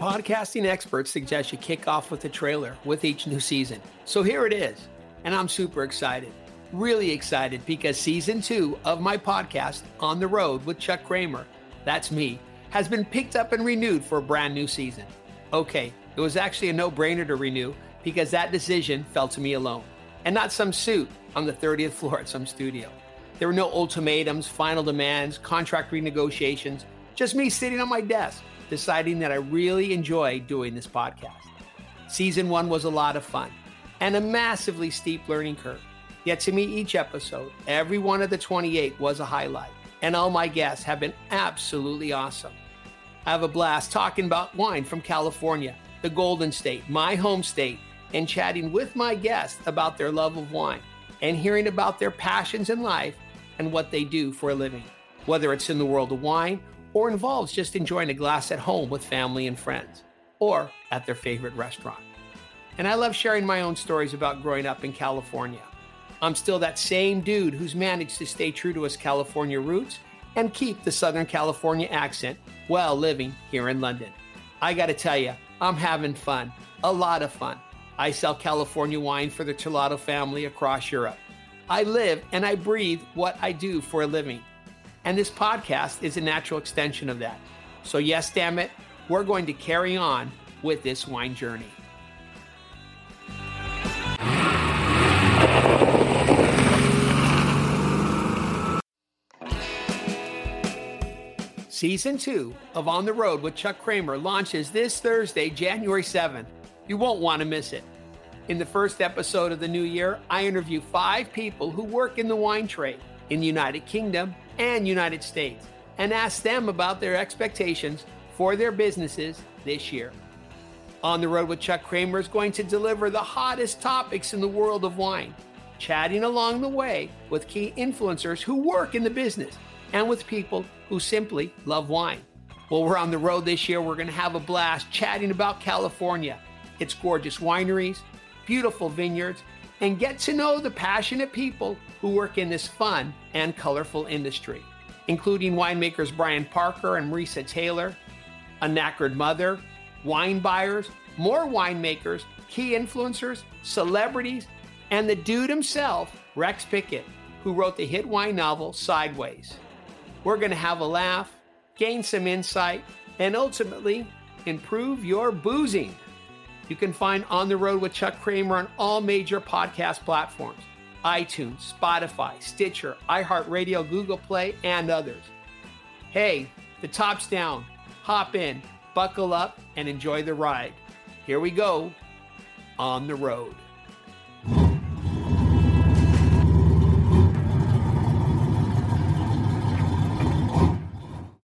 podcasting experts suggest you kick off with a trailer with each new season. So here it is. And I'm super excited. Really excited because season two of my podcast, On the Road with Chuck Kramer, that's me, has been picked up and renewed for a brand new season. Okay, it was actually a no brainer to renew because that decision fell to me alone and not some suit on the 30th floor at some studio. There were no ultimatums, final demands, contract renegotiations, just me sitting on my desk deciding that I really enjoy doing this podcast. Season one was a lot of fun and a massively steep learning curve. Yet to me, each episode, every one of the 28 was a highlight, and all my guests have been absolutely awesome. I have a blast talking about wine from California, the Golden State, my home state, and chatting with my guests about their love of wine and hearing about their passions in life and what they do for a living, whether it's in the world of wine or involves just enjoying a glass at home with family and friends, or at their favorite restaurant. And I love sharing my own stories about growing up in California. I'm still that same dude who's managed to stay true to his California roots and keep the Southern California accent while living here in London. I gotta tell you, I'm having fun, a lot of fun. I sell California wine for the Terlato family across Europe. I live and I breathe what I do for a living. And this podcast is a natural extension of that. So, yes, damn it, we're going to carry on with this wine journey. Season two of On the Road with Chuck Kramer launches this Thursday, January 7th. You won't want to miss it. In the first episode of the new year, I interview five people who work in the wine trade in the United Kingdom and United States and ask them about their expectations for their businesses this year. On the Road with Chuck Kramer is going to deliver the hottest topics in the world of wine, chatting along the way with key influencers who work in the business and with people who simply love wine. Well, we're on the road this year. We're going to have a blast chatting about California, its gorgeous wineries, beautiful vineyards, and get to know the passionate people who work in this fun and colorful industry, including winemakers Brian Parker and Marisa Taylor, a knackered mother, wine buyers, more winemakers, key influencers, celebrities, and the dude himself, Rex Pickett, who wrote the hit wine novel Sideways. We're going to have a laugh, gain some insight, and ultimately improve your boozing. You can find On the Road with Chuck Kramer on all major podcast platforms iTunes, Spotify, Stitcher, iHeartRadio, Google Play, and others. Hey, the top's down. Hop in, buckle up, and enjoy the ride. Here we go on the road.